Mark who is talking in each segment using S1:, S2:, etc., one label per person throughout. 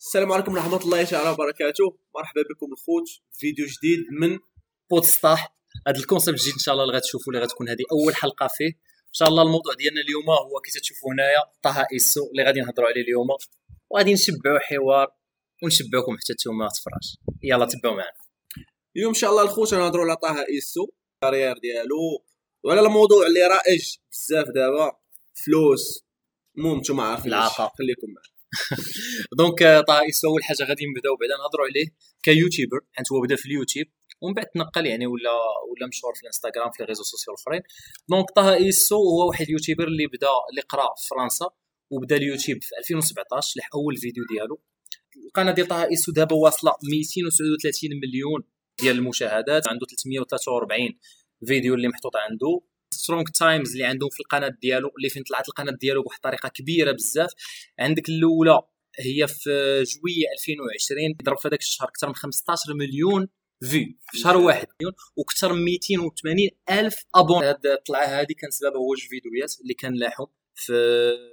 S1: السلام عليكم ورحمة الله تعالى وبركاته. مرحبا بكم الخوت. فيديو جديد من
S2: Podsta7 هذا ال concept الجديد إن شاء الله اللي غتشوفوا اللي غتكون هذه أول حلقة فيه. إن شاء الله الموضوع ديالنا اليوم هو كي تشوفوا هنايا طه إيسو اللي غادي نهضروا عليه اليوم. وغادي نشبعوا حوار ونشبعكم حتى نتوما تفرج. يلا تبعوا معنا.
S1: اليوم إن شاء الله الخوت غنهضروا على طه إيسو ال carrière ديالو. وعلى الموضوع اللي رائج بزاف دابا. فلوس. المهم نتوما عارفين
S2: العاقة.
S1: خليكم معنا.
S2: donc آه، طه ايسو أول حاجة غادي نبدأو بعدا نهضروا عليه ك YouTuber حيت هو بدا في اليوتيوب ومن بعد تنقل يعني ولا ولا مشهور في الإنستغرام في ال réseaux sociaux الاخرين donc طه إيسو هو واحد ال YouTuber اللي بدا اللي قرا في فرنسا وبدا اليوتيوب في 2017 لح أول فيديو ديالو. القناة ديال طه إيسو دابا واصلة 239 مليون ديال المشاهدات عنده 343 فيديو اللي محطوط عنده. strong times اللي عندهم في القناة ديالو اللي فين طلعت القناة ديالو بواحد الطريقة كبيرة بزاف. عندك الأولى هي في جوية 2020 ضرب في هذاك الشهر أكثر من 15 مليون في في شهر واحد. مليون وأكثر من 280 ألف abonnés هاد الطلعه هذه كان سببها هو جوج فيديوهات اللي كان لاحهم في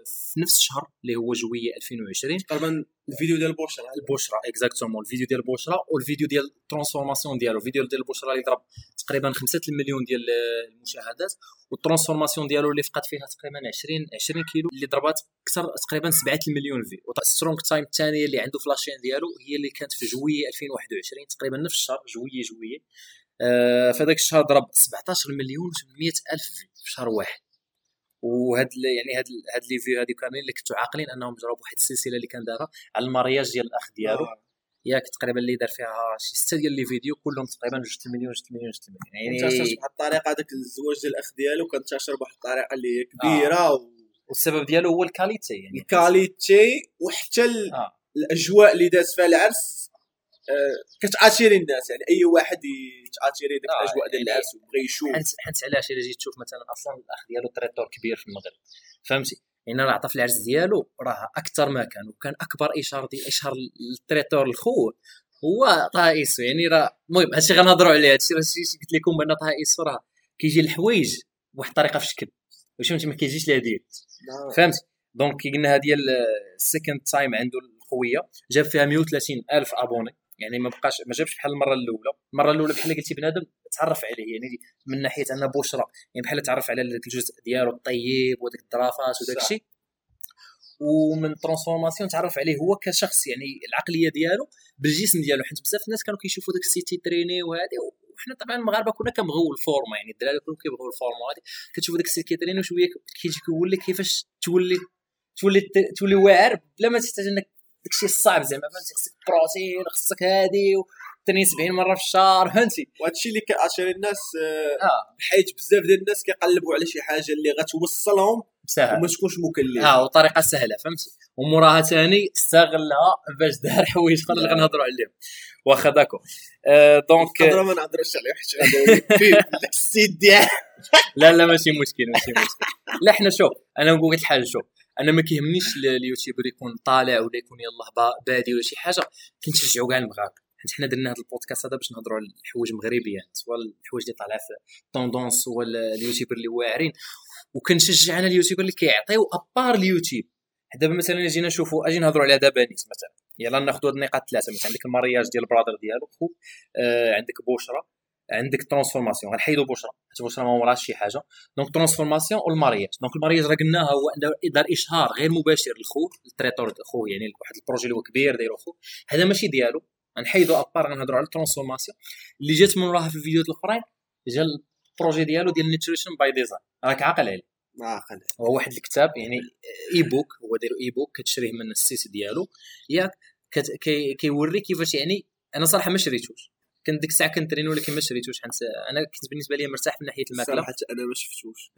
S2: في نفس الشهر اللي هو جوية 2020
S1: تقريبا الفيديو ديال بوشرا
S2: البشرى exactement الفيديو ديال البشرى والفيديو ديال ال transformation ديالو. الفيديو ديال البشرى اللي ضرب تقريبا 5 المليون ديال المشاهدات. وال transformation ديالو اللي فقد فيها تقريبا 20 20 كيلو. اللي ضربات أكثر تقريبا 7 المليون في strong time الثانية اللي عنده في la chaîne ديالو هي اللي كانت في جوية 2021 تقريبا نفس الشهر جوية جوية. آه في هذاك الشهر ضرب 17 مليون و800 ألف في في شهر واحد. وهاد يعني هاد هاد les vues هادو كاملين اللي كنتو عاقلين انهم جراو بواحد السلسلة اللي كان دارها على ال mariage ديال الأخ ديالو.
S1: آه.
S2: ياك تقريبا اللي دار فيها شي ستة ديال les vidéos كلهم تقريبا جوج المليون جوج المليون جوج المليون
S1: انتشر
S2: يعني
S1: بواحد الطريقة هذاك الزواج ديال الأخ ديالو كان انتشر بواحد الطريقة اللي هي كبيرة و...
S2: والسبب ديالو هو ال qualité يعني.
S1: ال qualité وحتى ال-
S2: آه.
S1: الأجواء اللي داز فيها العرس. كتعاتيري الناس يعني أي واحد يتعاتيري ديك
S2: آه،
S1: الأجواء ديال
S2: يعني
S1: العرس ويبغي يشوف.
S2: حنت حنت علاش الا جيت تشوف مثلا أصلا الأخ ديالو traiteur كبير في المغرب. فهمتي؟ يعني راه عطى في العرس ديالو راه أكثر ما كان وكان أكبر إشهار ديال إشهار ال traiteur الخو هو طه ايسو يعني راه المهم هادشي غنهضروا عليه هادشي قلت لكم بان طه ايسو راه كيجي الحوايج بواحد الطريقة في شكل واش فهمتي؟ ما كيجيش لا ديال فهمت donc كي قلنا هذه ال second time عنده القوية جاب فيها 130 ألف abonnés يعني ما بقاش ما جابش بحال المرة الأولى. المرة الأولى بحال قلتي بنادم تعرف عليه. يعني من ناحية ان بشرى. يعني بحال تعرف على الجزء ديالو الطيب وديك الظرافات وداك. الشيء. ومن transformation تعرف عليه هو كشخص. يعني العقلية ديالو بالجسم ديالو. حيت بزاف الناس كانوا كيشوفوا داك السيد تيتريني وهذه وحنا طبعا المغاربة كنا كنبغيو ال forme. يعني الدراري كلهم كيبغيو ال forme. هذه كتشوف داك السيد تيتريني وشوية كيجي كيقول لك كيفاش تولي تولي تولي واعر بلا ما تحتاج إنك داكشي الصعب زعما فهمتي؟ خصك بروتين خصك هادي وتريني 70 مرة في الشهر فهمتي؟
S1: وهادشي اللي كيعاشر الناس آه،
S2: آه.
S1: حيت بزاف ديال الناس كيقلبوا على شي حاجة اللي غتوصلهم
S2: سهل
S1: وما تكونش مكلفة.
S2: آه وطريقة سهلة فهمتي؟ وموراها ثاني استغلها باش دار حوايج أخرى اللي غنهضروا عليهم. واخا داكو. آه donc
S1: نهضر ما نهضرش عليه حيت غادي داك السيد ديال
S2: لا لا ماشي مشكل ماشي مشكل. لا حنا شوف أنا نقول لك الحاجة شوف. أنا ما كيهمنيش ال- ال youtuber يكون طالع ولا يكون يلاه با- بادي ولا شي حاجة. كنشجعوا كاع المغاربة. حيت حنا درنا هذا البودكاست هذا باش نهضروا على الحوايج المغربية. سواء الحوايج اللي طالعة في tendance ال- اليوتيوبر اللي واعرين. وكنشجع أنا اليوتيوبر اللي كيعطيو à part اليوتيوب. دابا مثلا جينا نشوفوا أجي نهضروا على دابا نيت مثلا. يلا ناخذوا هاد النقاط ثلاثة مثلا. عندك ال mariage ديال ال brother ديالو آه عندك بشرى عندك transformation غنحيدوا بشرى حيت بشرى ما وراش شي حاجة. donc transformation وال mariage donc ال mariage راه قلناها هو دار- دار إشهار غير مباشر للخو ال traiteur خو يعني واحد ال projet اللي هو كبير دايرو خو هذا ماشي ديالو. غنحيدوا à part غنهضروا على ال transformation. اللي جات من وراها في الفيديوهات الأخرين جا ال projet ديالو ديال Nutrition by Design راك عاقل عليه.
S1: آه خلي
S2: هو واحد الكتاب يعني e-book هو داير e-book كتشريه من ال site ديالو. ياك كيوري كيفاش يعني أنا صراحة ما شريتوش. كنت ديك الساعة كنترين ولكن ما شريتوش حيت أنا كنت بالنسبة لي مرتاح من ناحية الماكلة.
S1: صراحة أنا ما شفتوش.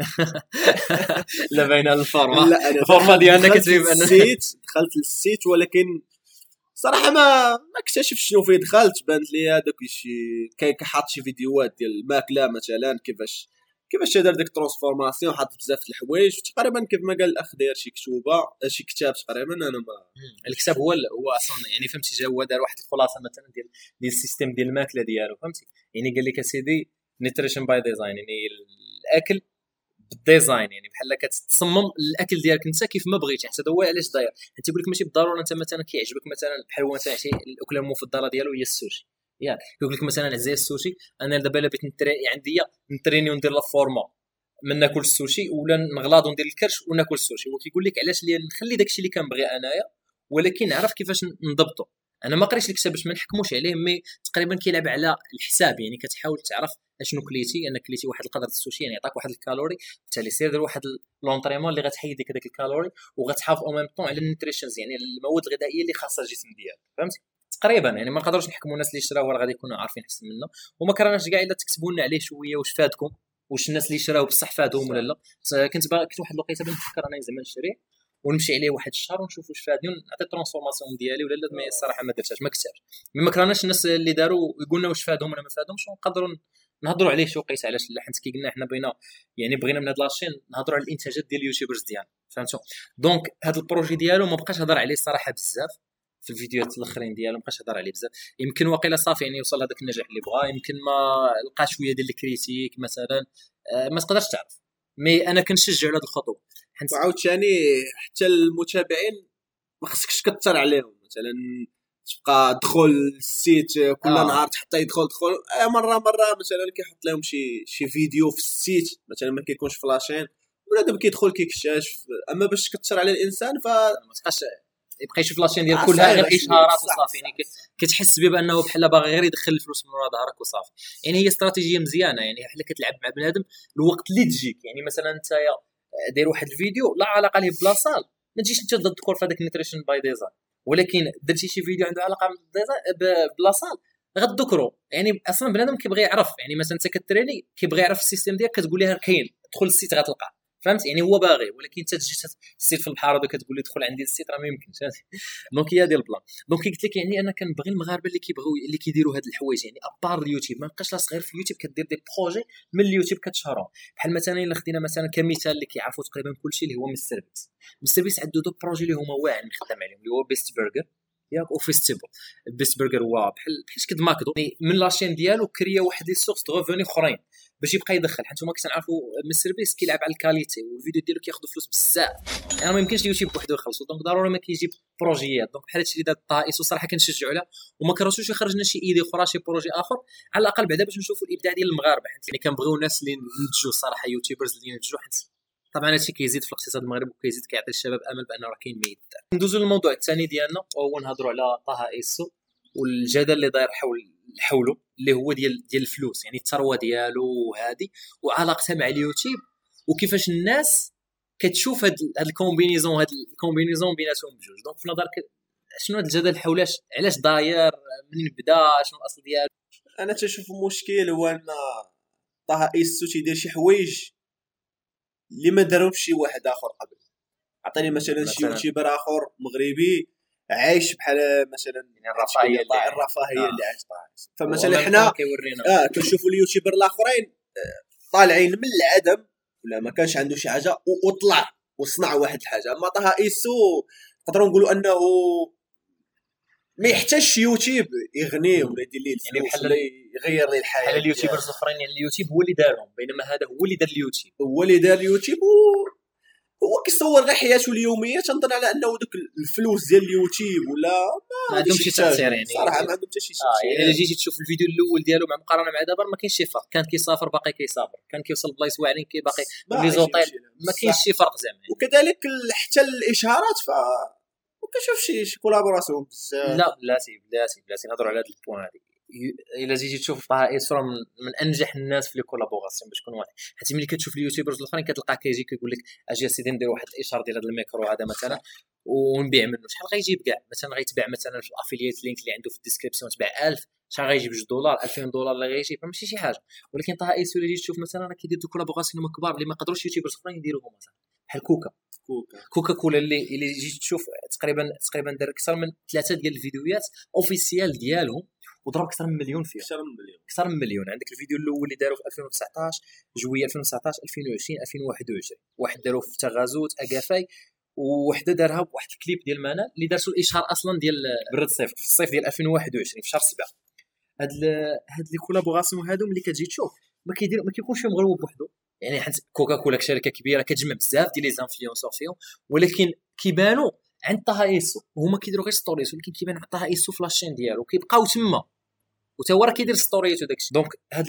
S2: لا باينة ال forme
S1: لا أنا
S2: ال forme ديالنا
S1: دخلت
S2: كتبين ان
S1: لل site دخلت لل site ولكن صراحة ما ما اكتشفت شنو فيه. دخلت بانت لي هذاك شي كاين كحاط شي فيديوهات ديال الماكلة مثلا كيفاش كيفاش دار ديك transformation حاط بزاف د الحوايج تقريبا كيف ما قال الأخ داير شي كتوبة شي كتاب تقريبا أنا ما
S2: الكتاب هو هو أصلا يعني فهمتي جا هو دار واحد الخلاصة مثلا ديال ديال ال système ديال الماكلة ديالو فهمتي؟ يعني قال لك أسيدي Nutrition by Design يعني الأكل بال design يعني بحال كتصمم الأكل ديالك أنت كيف ما بغيتي حتى هو علاش داير؟ أنت يقول لك ماشي بالضرورة أنت مثلا كيعجبك مثلا بحال هو مثلا الأكلة المفضلة ديالو هي السوشي. ياك. يقول لك مثلا زي السوشي أنا دابا الا بغيت نتري عندي نتريني وندير la forme. من ناكل السوشي ولا نغلاض وندير الكرش وناكل السوشي. وكيقول لك علاش اللي نخلي داكشي اللي كنبغي أنايا ولكن نعرف كيفاش نضبطه أنا ما قريتش الكتاب باش ما نحكموش عليه mais تقريبا كيلعب على الحساب. يعني كتحاول تعرف أشنو كليتي. انك كليتي واحد القدر السوشي يعني يعطيك واحد ال calories. بالتالي سير دير واحد l'entraînement اللي غتحيد لك هذاك ال calories وغتحافظ أو ميم طون على ال nutritions يعني المواد الغذائية اللي خاصة الجسم ديالك. فهمتي؟ تقريبا يعني ما نقدروش نحكموا الناس اللي شراوه راه غادي يكونوا عارفين أحسن منا وما كرهناش كاع إلا تكتبوا لنا عليه شوية واش فادكم واش الناس اللي شراوه بصح فادهم ولا لا. كنت با... كنت واحد الوقيتة بنفكر أنا زعما نشريه ونمشي عليه واحد الشهر ونشوف واش فادني ونعطي ال transformation ديالي ولا لا mais الصراحه ما درتهاش ما كتبش ما كرهناش الناس اللي داروا يقولنا واش فادهم ولا ما فادهمش ونقدروا نهضروا عليه شو قيس علاش لا؟ حيت كي قلنا حنا بغينا يعني بغينا من هاد la chaîne نهضروا على الإنتاجات ديال ال youtubers ديالنا فهمتوا؟ donc هذا ال projet ديالو ما بقاش هضر عليه الصراحه بزاف. في الفيديوهات الأخرين ديالو ما بقاش هضر عليه بزاف. يمكن واقيلا صافي يعني وصل هذاك النجاح اللي بغا يمكن ما لقى شوية ديال ال critiques مثلا. آه ما تقدرش تعرف. mais أنا كنشجع على هذه الخطوة.
S1: حيت وعاوتاني حتى المتابعين ما خصكش تكثر عليهم. مثلا تبقى دخل ال site كل آه. نهار حتى يدخل دخل آه مرة مرة مثلا كيحط لهم شي شي فيديو في ال site مثلا ما كيكونش ف la chaîne بنادم كيدخل كيكشف أما باش تكثر على الإنسان ف
S2: ما تبقاش يبقى يشوف la chaîne ديال كلها غير اشهارات وصافي. يعني كتحس به بانه بحال باغي غير يدخل الفلوس من ورا ظهرك وصافي. يعني هي استراتيجية مزيانة. يعني بحال كتلعب مع بنادم الوقت اللي تجيك. يعني مثلا انت داير واحد الفيديو لا علاقة ليه ب la salle ما تجيش أنت تذكر في هذاك Nutrition by Design ولكن درتي شي فيديو عنده علاقة ب la salle غتذكرو يعني أصلا بنادم كيبغي يعرف. يعني مثلا أنت كتريني كيبغي يعرف ال système ديالك كتقول ليه كاين. دخل ال site غتلقاه. فهمت؟ يعني هو باغي ولكن انت تجي ال site في البحر هذا كتقول لي دخل عندي ال site راه ما يمكنش donc هي ديال ال plan donc قلت لك يعني أنا كنبغي المغاربة اللي كيبغيو اللي كيديروا هاد الحوايج. يعني à part اليوتيوب ما بقاش لا صغير في اليوتيوب كدير des projets من اليوتيوب كتشهرهم. بحال مثلا إلا خدينا مثلا كمثال اللي كيعرفوا تقريبا كلشي اللي هو مستر بيس مستر بيس عنده deux projets اللي هما واعرين خدام عليهم اللي هو Beast Burger ياك و Feastables Beast Burger هو بحال بحال شكد ماكدو. يعني من la chaîne ديالو كريا واحد les sources de revenus أخرين باش يبقى يدخل. حيت هما كتعرفوا مستر بيس كيلعب على ال qualité والفيديو ديالو كياخذ فلوس بزاف. يعني ما يمكنش اليوتيوب بوحدو يخلصو. donc ضروري ما كيجيب بروجيات. donc بحال هادشي اللي دار طه إيسو وصراحة كنشجعوا عليه وما كرهتوش يخرجنا شي idée أخرى شي projet آخر. على الأقل بعدا باش نشوفوا الإبداع ديال المغاربة. حيت يعني كنبغيو الناس اللي ينتجوا الصراحه youtubers اللي ينتجوا حيت طبعا هادشي كيزيد في الاقتصاد المغربي وكيزيد كيعطي الشباب أمل بأن راه كاين ما يدار ندوزو للموضوع الثاني ديالنا وهو نهضروا على طه إيسو والجدل اللي داير حول حوله اللي هو ديال ديال الفلوس يعني الثروة ديالو وهذه وعلاقتها مع اليوتيوب وكيفاش الناس كتشوف هاد هاد ال combinaison هاد ال combinaison بيناتهم بجوج. donc في نظرك شنو هاد الجدل حول علاش داير منين بدا شنو الأصل ديالو؟
S1: أنا تشوف المشكل هو أن طه إيسو تيدير شي حوايج اللي ما داروش شي واحد آخر قبل. عطيني مثلا شي يوتيوبر آخر مغربي عايش بحال مثلا
S2: يعني الرفاهية
S1: اللي الرفاهية آه. اللي عايش فمثلا حنا آه كنشوفوا اليوتيوبر الأخرين آه، طالعين من العدم ولا ما كانش عنده شي حاجة وطلع وصنع واحد الحاجة. اما طه إيسو نقدروا نقولوا أنه ما يحتاجش يوتيوب يغني ولا يدير ليه يعني بحال يغير ليه الحياة.
S2: بحال اليوتيوبرز الأخرين يعني اليوتيوب هو اللي دارهم بينما هذا هو اللي دار اليوتيوب.
S1: هو اللي دار اليوتيوب و... هو كيصور غير حياته اليومية. تنظن على أنه دوك الفلوس ديال اليوتيوب ولا
S2: ما عندهمش شي تأثير يعني.
S1: صراحة ما عندهم حتى شي
S2: تأثير. آه يعني إلا جيتي تشوف الفيديو الأول ديالو مع مقارنة مع دابا ما كاينش شي فرق. كان كيسافر باقي كيسافر. كان كيوصل بلايص واعرين كي باقي les hôtels ما كاينش شي فرق زعما.
S1: وكذلك حتى الإشهارات ف ما كنشوفش شي collaborations بزاف
S2: لا بلاتي بلاتي بلاتي نهضروا على هذا ال point هذه إلا جيتي تشوف طه إيسو من, من أنجح الناس في les collaborations باش نكون واضح. حيت ملي كتشوف ال YouTubers الأخرين كتلقى كيجي كيقول لك أجي سيدي ندير واحد الإشهار ديال هذا الميكرو هذا مثلا ونبيع منه. شحال غيجيب كاع؟ مثلا غيتباع مثلا في ال affiliate link اللي عنده في ال description تباع 1000 شحال غيجيب؟ جوج دولار 2000 دولار اللي غيجيب. ماشي شي حاجة. ولكن طه ايسو اللي تشوف مثلا راه كيدير collaborations كبار اللي ما قدروش YouTubers أخرين يديروهم مثلا. بحال كوكا. كوكا. كوكا كولا اللي اللي جيت تشوف تقريبا تقريبا دار أكثر من ثلاثة ديال الفيديوهات officiel ديالهم وضرب أكثر من مليون فيها
S1: أكثر من مليون.
S2: أكثر من مليون. عندك الفيديو الأول اللي داروا في 2019 جوية 2019 2020 2021 واحد داروا في تغازوت أكافاي وحده دارها بواحد الكليب ديال مانا اللي دارتو الإشهار أصلا ديال برد الصيف في الصيف ديال 2021 في شهر 7 هاد هاد لي كولابوراسيون هادو ملي كتجي تشوف ما كيدير ما كيكونش فيهم غير هو بوحدو. يعني حيت كوكا كولا شركه كبيرة كتجمع بزاف ديال لي زانفلونسور فيهم ولكن كيبانوا عند طه إيسو وهما كيديروا غير ستوريز ولكن كيبان عند طه إيسو في لاشين ديالو كيبقاو تما. وتا هو راه كيدير ستوريات وداكشي donc هاد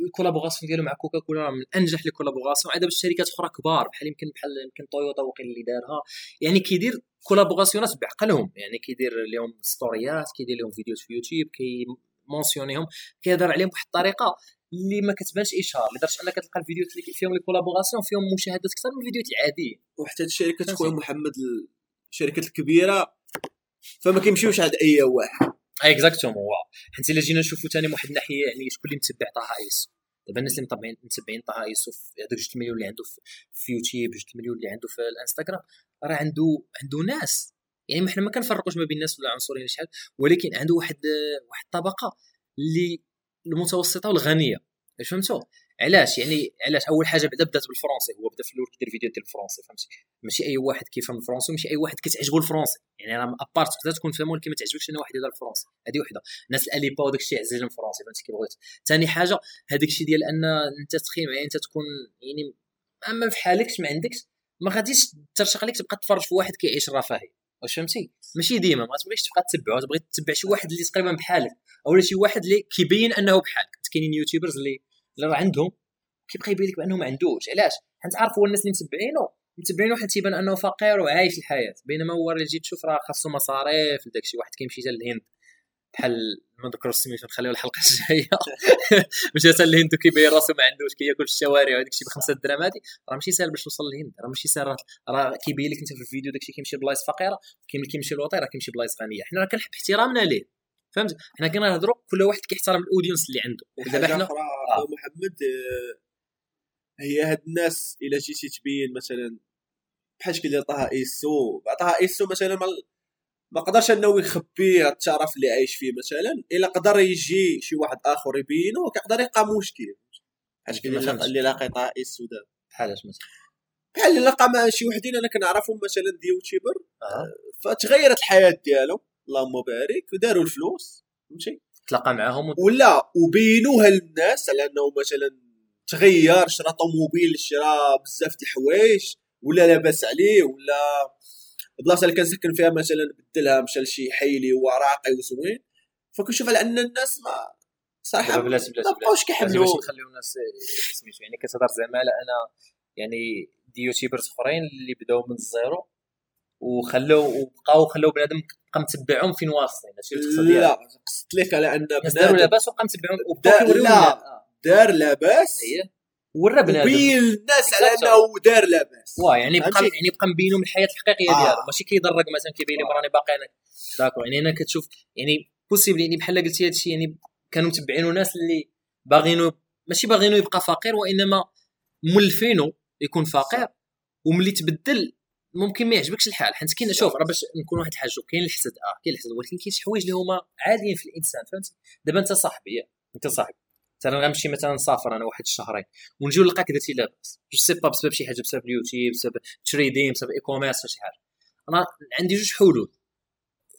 S2: ال collaborations ديالو مع كوكا كولا من أنجح les collaborations عاد شركات أخرى كبار بحال يمكن بحال يمكن تويوتا وقيل اللي دارها يعني كيدير كولابوراسيونات بعقلهم. يعني كيدير لهم ستوريات كيدير لهم فيديوهات في يوتيوب كيمونسيونيهم كيهضر عليهم بواحد الطريقة اللي ما كتبانش إشهار لدرجه أنك كتلقى الفيديوهات اللي فيهم les collaborations فيهم مشاهدات أكثر من الفيديوهات العاديه
S1: وحتى الشركات خويا محمد الشركات الكبيرة فما كيمشيوش عند أي واحد.
S2: exactement waw حيت إلا جينا نشوفوا ثاني من واحد الناحية يعني شكون اللي متبع طه ايسو دابا الناس اللي متابعين متبعين طه ايسو هذوك جوج مليون اللي عنده في يوتيوب جوج مليون اللي عنده في الإنستغرام راه عنده عنده ناس. يعني حنا ما كنفرقوش ما بين الناس ولا عنصريين شحال ولكن عنده واحد واحد الطبقة اللي المتوسطة والغنية. فهمتوا علاش؟ يعني علاش أول حاجة بدا بدأت بالفرنسي هو بدأ في الأول كيدير فيديو ديال الفرنسي فهمتي؟ ماشي أي واحد كيفهم الفرنسي ماشي أي واحد كتعجبو الفرنسي. يعني راه ابارت تقدر تكون فاهم ولكن ما تعجبكش أنا واحد يهضر الفرنسي هذه وحدة. الناس الاليبا وداك الشيء عزيز الفرنسي فهمتي كي بغيت؟ ثاني حاجة هذاك الشيء ديال أن أنت تخيم يعني أنت تكون يعني أما في حالكش ما عندكش ما غاديش ترشق عليك تبقى تفرج في واحد كيعيش الرفاهيه واش فهمتي؟ ماشي ديما ما تبغيش تبقى تتبعه تبغي تتبع شي واحد اللي تقريبا بحالك أو شي واحد اللي كيبين أنه بحالك. كاينين يوتيوبرز اللي اللي راه عندهم كيبقى يبين لك بانه ما عندوش. علاش؟ حيت عارف هو الناس اللي متبعينه. متبعينه واحد تيبان أنه فقير وعايش الحياة. بينما هو اللي تجي تشوف راه خاصو مصاريف لداك واحد كيمشي حتى للهند. بحال ما نذكروا السميتو نخليو الحلقة الجاية؟ مشى حتى للهند وكيبين راسو ما عندوش كياكل في الشوارع وداك الشيء بخمسة دراهم هادي راه ماشي ساهل باش توصل للهند راه ماشي ساهل راه كيبين لك انت في الفيديو داك الشيء كيمشي لبلايص فقيرة كيمشي لوطي راه كيمشي بلايص غنية. حنا راه كنحب احترامنا ليه. فهمت؟ حنا كنهضروا كل واحد كيحترم ال audience اللي عنده.
S1: دابا حنا آه. محمد آه، هي هاد الناس الا جيتي تبين مثلا بحال شكل ديال طه إيسو. طه إيسو مثلا ما قدرش انه يخبي الترف اللي عايش فيه مثلا إلا قدر يجي شي واحد آخر يبينو كيقدر يلقى مشكل. بحال شكل اللي لاقي ايسو دابا
S2: بحال اش مثلا؟
S1: بحال اللي لقى مع شي وحدين أنا كنعرفهم مثلا YouTuber. آه. فتغيرت الحياة ديالهم. اللهم بارك. وداروا الفلوس. فهمتي؟
S2: تلاقى معاهم و...
S1: ولا وبينوها للناس على أنه مثلا تغير شرا طوموبيل شرا بزاف د الحوايج ولا لاباس عليه ولا البلاصه اللي كنسكن فيها مثلا بدلها مشى لشي حي اللي هو راقي وزوين فكنشوف على أن الناس ما
S2: صراحة
S1: ما بقاوش كيحملوا
S2: باش نخليو الناس سميتو يعني كتهضر زعما على أنا يعني des YouTubers أخرين اللي بداو من ال zéro وخلوا وبقاو خلاو بنادم بقى متبعهم فين واصلين.
S1: هادشي لا قصدت لك على أن
S2: بنادم داروا لاباس وبقى متبعهم.
S1: وبقاو لا دار لاباس
S2: إيه. ورا بنادم.
S1: وبين الناس على أنه دار لاباس
S2: واه يعني بقى يعني بقى مبينهم الحياة الحقيقية آه. ديالو. ماشي كيدرق مثلا كيبين لي راني باقي أنا. d'accord يعني أنا كتشوف يعني possible يعني بحال قلتي هذا الشيء يعني كانوا متبعينه ناس اللي باغينو ماشي باغينو يبقى فقير وإنما مولفينو يكون فقير. وملي تبدل ممكن ما يعجبكش الحال. حيت كاين شوف راه باش نكون واحد الحاجة كاين الحسد آه كاين الحسد. ولكن كاين شي حوايج اللي هما عاديين في الإنسان فهمت دابا أنت صاحبي أنت صاحبي. مثلا غنمشي مثلا نسافر أنا واحد الشهرين ونجي نلقاك درتي لاباس je sais pas بسبب شي حاجة بسبب اليوتيوب بسبب trading بسبب e-commerce شي حاجة. أنا عندي جوج حلول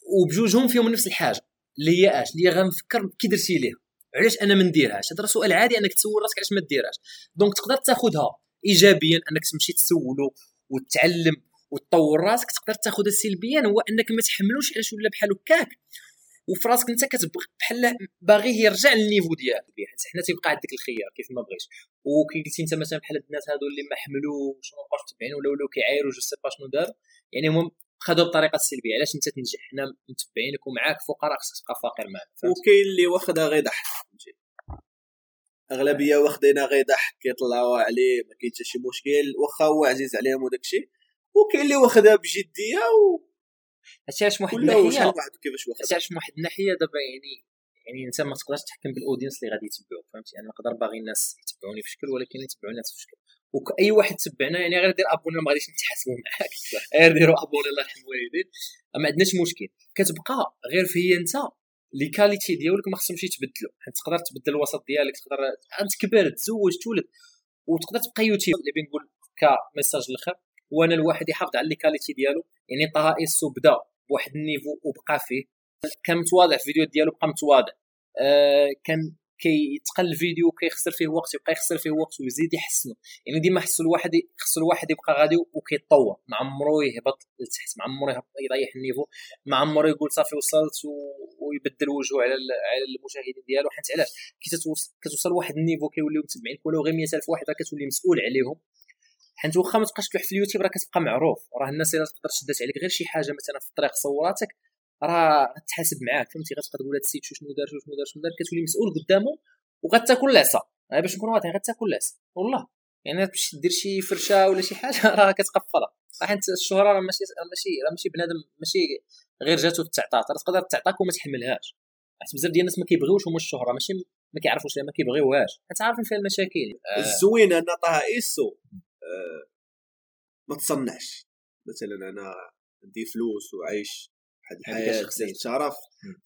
S2: وبجوجهم فيهم نفس الحاجة اللي هي اش اللي غنفكر كي درتي ليها. علاش أنا ما نديرهاش؟ هذا سؤال عادي أنك تسول راسك علاش ما ديرهاش؟ donc تقدر تاخذها إيجابيا أنك تمشي تسولو وتعلم وتطور راسك تقدر تاخذها سلبيا هو أنك ما تحملوش علاش ولا بحال هكاك وفي راسك انت كتبغي بحال باغيه يرجع لل niveau ديالك حيت حنا تيبقى عندك الخيار كيف ما بغيتش وكي قلتي انت مثلا بحال الناس هادو اللي ما حملوش ما بقاوش متبعين ولا ولاو كيعايروا je sais pas شنو داروا يعني هما خدوا بطريقة سلبية. علاش انت تنجح حنا متبعينك ومعاك فقراء خصك تبقى فقير معاك
S1: وكاين اللي واخدها غير ضحك. أغلبية واخدينها غير ضحك كيطلعوا عليه ما كاين حتى شي مشكل واخا هو عزيز عليهم وداك الشيء وكاين اللي واخدها بجدية و
S2: هادشي علاش من واحد الناحيه هادشي علاش من واحد الناحيه دابا يعني يعني انت ما تقدرش تحكم بال audience اللي غادي يتبعوك فهمتي؟ أنا نقدر باغي الناس يتبعوني في شكل ولكن يتبعوا الناس في شكل. وأي واحد تبعنا يعني غير دير abonner ما غاديش نتحاسبوا معاك. غير ديروا abonner الله يرحم الوالدين. ما عندناش مشكل. كتبقى غير في أنت les qualités ديالك ما خصهمش يتبدلوا. حيت تقدر تبدل الوسط ديالك تقدر أنت كبرت تزوج تولد وتقدر تبقى يوتيوب اللي بنقول ك message الآخر هو أنا الواحد يحافظ على les qualités ديالو. يعني طه ايسو بدا بواحد niveau وبقى فيه. كان متواضع في الفيديو ديالو بقى متواضع. آه كان كيتقل الفيديو كيخسر فيه وقت يبقى يخسر فيه وقت ويزيد يحسنه يعني ديما خصو الواحد خصو الواحد يبقى غادي وكيتطور. ما عمرو يهبط لتحت ما عمرو يطيح ال niveau. ما عمرو يقول صافي وصلت ويبدل وجهه على على المشاهدين ديالو. حيت علاش؟ كي كتوصل لواحد ال niveau كيوليو متبعين ولو غير 100000 واحد راه كتولي مسؤول عليهم. حيت واخا ما تبقاش تلوح في اليوتيوب راه كتبقى معروف. راه الناس إلا تقدر شدات عليك غير شي حاجة مثلا في الطريق صوراتك راه غتحاسب معاك. فهمتي؟ غتبقى تقول هذا السيد شنو دار شنو دار شنو دار كتولي مسؤول قدامه وغتاكل العصا. باش نكون واضحين غتاكل العصا. والله. يعني باش دير شي فرشه ولا شي حاجة راه كتقفلها حيت الشهرة راه ماشي ماشي راه ماشي بنادم ماشي غير جاتو تعطات راه تقدر تعطاك وما تحملهاش. حيت بزاف ديال الناس ما كيبغيوش هما الشهرة ماشي ما كيعرفوش ما كيبغيوهاش. حيت عارفين فيها المشاكل.
S1: آه. الزوين ان طه إيسو. ما تصنعش. مثلا أنا عندي فلوس وعايش واحد الحياة شرف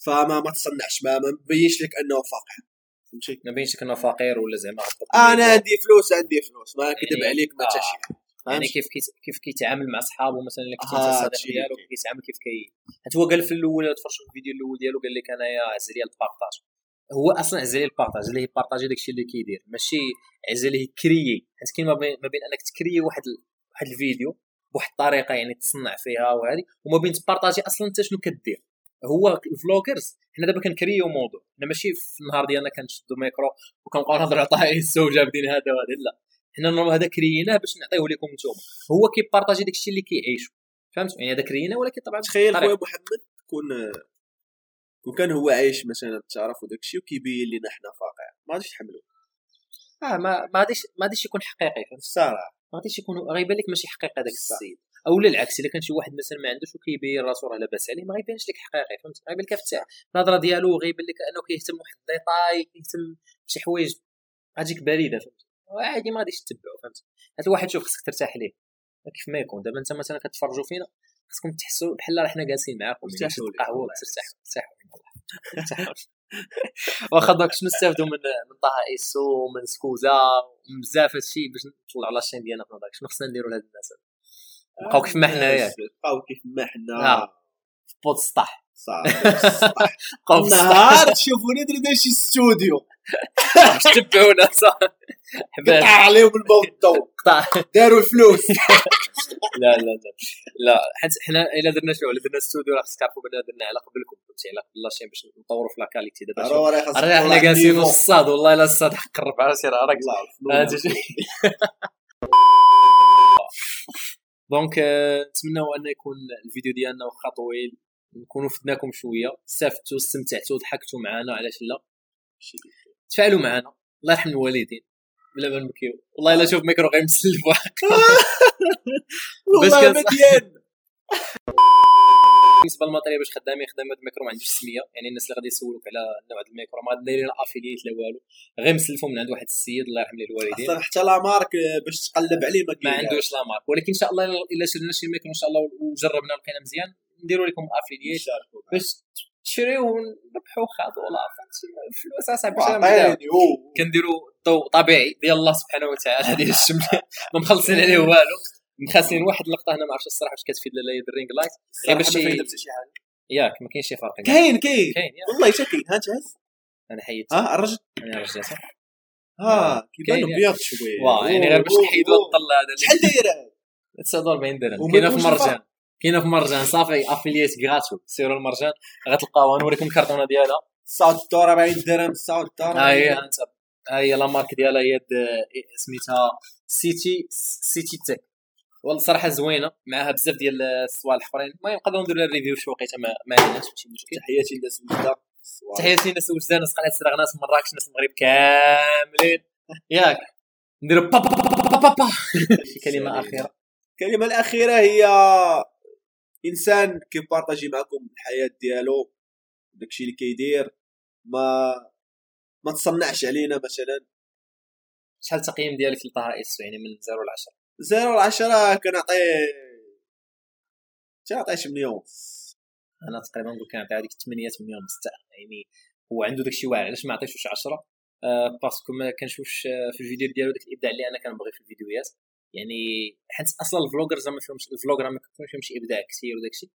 S1: فما ما تصنعش ما مبينش لك أنه فقير.
S2: فهمتي؟ ما بينش لك أنه فقير ولا زعما
S1: أنا عندي فلوس عندي فلوس. ما كذب يعني عليك ما
S2: حتى شي يعني كيف كيف كيتعامل مع صحابه مثلا اللي كنت الصديق ديالو كيتعامل كيف كي حتى هو قال في الأول تفرجوا في الفيديو الأول ديالو قال لك أنايا عز لي البارطاج. هو أصلا عز لي البارطاج اللي بارطاجي داكشي اللي كيدير. ماشي عز ليه كريي حيت كاين ما بين أنك تكريي واحد واحد الفيديو بواحد الطريقة يعني تصنع فيها وهذه وما بين تبارطاجي أصلا أنت شنو كدير. هو الفلوجرز حنا دابا كنكريو موضوع. حنا ماشي في النهار ديالنا كنشدو ميكرو وكنبقاو نهضروا على طايس السو جابدين هذا وهذا. لا حنا نورمال هذا كرييناه باش نعطيه لكم نتوما. هو كيبارطاجي داكشي اللي كيعيشو. فهمت؟ يعني هذا كرييناه ولكن طبعا
S1: تخيل خويا محمد كون كون كان هو عايش مثلا التعرف وداكشي وكيبين لنا حنا فاقع. ما غاديش تحملو
S2: آه ما ما غاديش ما غاديش يكون حقيقي.
S1: الصراحه
S2: ما غاديش يكون غيبان لك ماشي حقيقي هذاك السيد. أو العكس الا كان شي واحد مثلا ما عندوش وكيبين راسو راه لاباس عليه ما غيبانش لك حقيقي فهمت؟ غيبان لك في النظرة ديالو غيبان لك أنه كيهتم بواحد ال détail كيهتم بشي حوايج غاتجيك بليدة فهمت؟ عادي ما غاديش تتبعو فهمت؟ هاد الواحد شوف خصك ترتاح ليه. كيف ما يكون. دابا أنت مثلا كتفرجوا فينا خصكم تحسوا بحال راه حنا جالسين معاكم ترتاحوا قهوه ترتاحوا ترتاحوا واخا دونك شنو نستافدوا من من طه ايسو ومن سكوزا ومن بزاف هادشي باش نطلعوا لاشين ديالنا في نظرك شنو خصنا نديروا لهاد الناس؟ نبقاو كيف ما حنا ياك
S1: نبقاو كيف ما حنا.
S2: في بود السطح
S1: صافي نهار تشوفوني درنا شي ستوديو
S2: تبعونا صافي.
S1: قطع عليهم الماء والضوء داروا الفلوس
S2: لا لا لا. لا حيت حنا إلا درنا شنو إلا درنا ستوديو راه خصك تعرفوا بان درنا على قبلكم فهمتي؟ على قبل باش نطوروا في لاكاليتي دابا. راه حنا جالسين في الصاد والله الا الصاد قرب على سير راك دونك نتمنوا أن يكون الفيديو ديالنا واخا طويل. نكونوا فدناكم شوية. استفدتوا استمتعتوا ضحكتوا معنا علاش لا؟ تفاعلوا معنا الله يرحم الوالدين. بلا ما نبكيو. والله إلا شوف ميكرو غيمسل
S1: والله مزيان
S2: بالنسبة لل matériel باش خدامين خدام هذا الميكرو ما عندوش سمية. يعني الناس اللي غادي يسولوك على نوع الميكرو ما دايرين affiliate لا والو. غير مسلفوا من عند واحد السيد الله يرحم ليه الوالدين.
S1: أصلا حتى la marque باش تقلب عليه ما,
S2: ما عندوش لا مارك. ولكن إن شاء الله إلا شرينا شي ميكرو إن شاء الله وجربنا لقينا مزيان. نديروا لكم affiliate باش تشريو ونربحوا خاطر ولا الفلوس اصاحبي كنديروا ضوء طبيعي. ديال الله سبحانه وتعالى ديال الشمس ما مخلصين عليه والو. مخاسين واحد اللقطه هنا ما عرفتش الصراحة واش كتفيد لا لايت
S1: غير باش شي حاجة.
S2: ياك ما كاينش شي فرق
S1: كاين كاين. والله حتى كاين ها جاهز؟
S2: أنا حيدت
S1: ها الرجل؟
S2: أنا رجعت
S1: ها كيبان ابيض شوية.
S2: واه يعني غير باش تحيدوا الطل هذا
S1: شحال دايرة؟
S2: 49 درهم. كاينة في مرجان. كاينة في مرجان صافي أفيليت غراتو سيروا المرجان. غتلقاوها نوريكم الكرتونه ديالها.
S1: 49 درهم 49
S2: ها هي أنت ها هي la marque ديالها هي سميتها سيتي سيتي tech والله صراحة زوينة معها بزاف ديال الصوالح أخرين. المهم نقدروا نديروا لها review شي وقيته ما, عندناش ماشي مشكل.
S1: تحياتي للناس وجده
S2: تحياتي للناس وجده ناس قلعة السراغنة ناس مراكش ناس المغرب كاملين. ياك. نديروا با با با با با كلمة أخيرة.
S1: الكلمة الأخيرة هي إنسان كيبارطاجي معكم الحياة ديالو؟ داكشي اللي كيدير ما ما تصنعش علينا مثلا.
S2: شحال التقييم ديالك لطه ايسو يعني من 0 ل 10
S1: 0 ل 10 كنعطيه تعطيه 8 ونص
S2: أنا تقريبا نقول كنعطي هذيك 8 8 ونص يعني هو عنده داكشي واعر. علاش ما عطيتوش 10 آه parce que ما كنشوفش في الفيديو ديالو داك الإبداع اللي أنا كنبغي في الفيديوهات. يعني حيت أصلا ال vloggers ما فيهمش ال vlogger ما فيهمش إبداع كثير وداكشي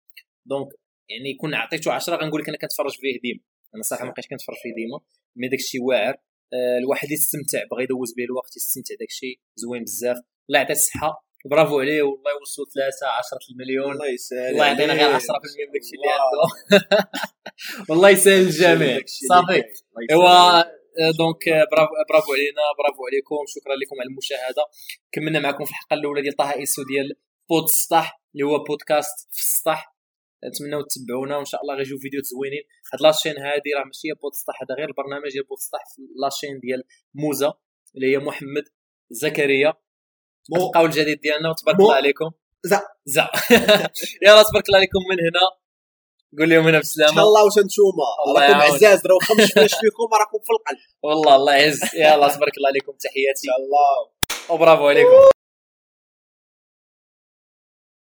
S2: donc يعني كون عطيتو 10 غنقول لك أنا كنتفرج فيه ديما. أنا صراحة ما بقيتش كنتفرج فيه ديما mais داكشي واعر. آه، الواحد يستمتع بغى يدوز به الوقت يستمتع داكشي زوين بزاف. الله يعطيه الصحة. برافو عليه والله يوصلوا ثلاثة 10 المليون.
S1: الله يسهل
S2: الله يعطينا غير 10%
S1: عليك.
S2: من داكشي اللي
S1: الله.
S2: عنده. والله يسهل الجميع.
S1: اللي
S2: صافي ايوا donc برافو برافو علينا برافو عليكم شكرا لكم على المشاهده كملنا معكم في الحلقة الاولى ديال طه ايسو ديال بود السطح اللي هو بودكاست في السطح نتمنوا تتبعونا وان شاء الله غيجيو فيديوهات زوينين هاد لاشين هادي راه ماشي هي بود السطح هذا غير البرنامج ديال بود السطح في لاشين ديال موزه اللي هي محمد زكريا
S1: مو-
S2: الجديد ديالنا وتبارك الله عليكم
S1: زع.
S2: زع يلا تبارك الله عليكم من هنا قول لهم هنا
S1: إن
S2: بسلامه
S1: شاء الله واش نتوما
S2: الله
S1: راكم. عزاز راه واخا مش فلاش فيكم راكم في القلب.
S2: والله الله يعز. يلا تبارك الله عليكم تحياتي.
S1: إن شاء الله.
S2: وبرافو عليكم.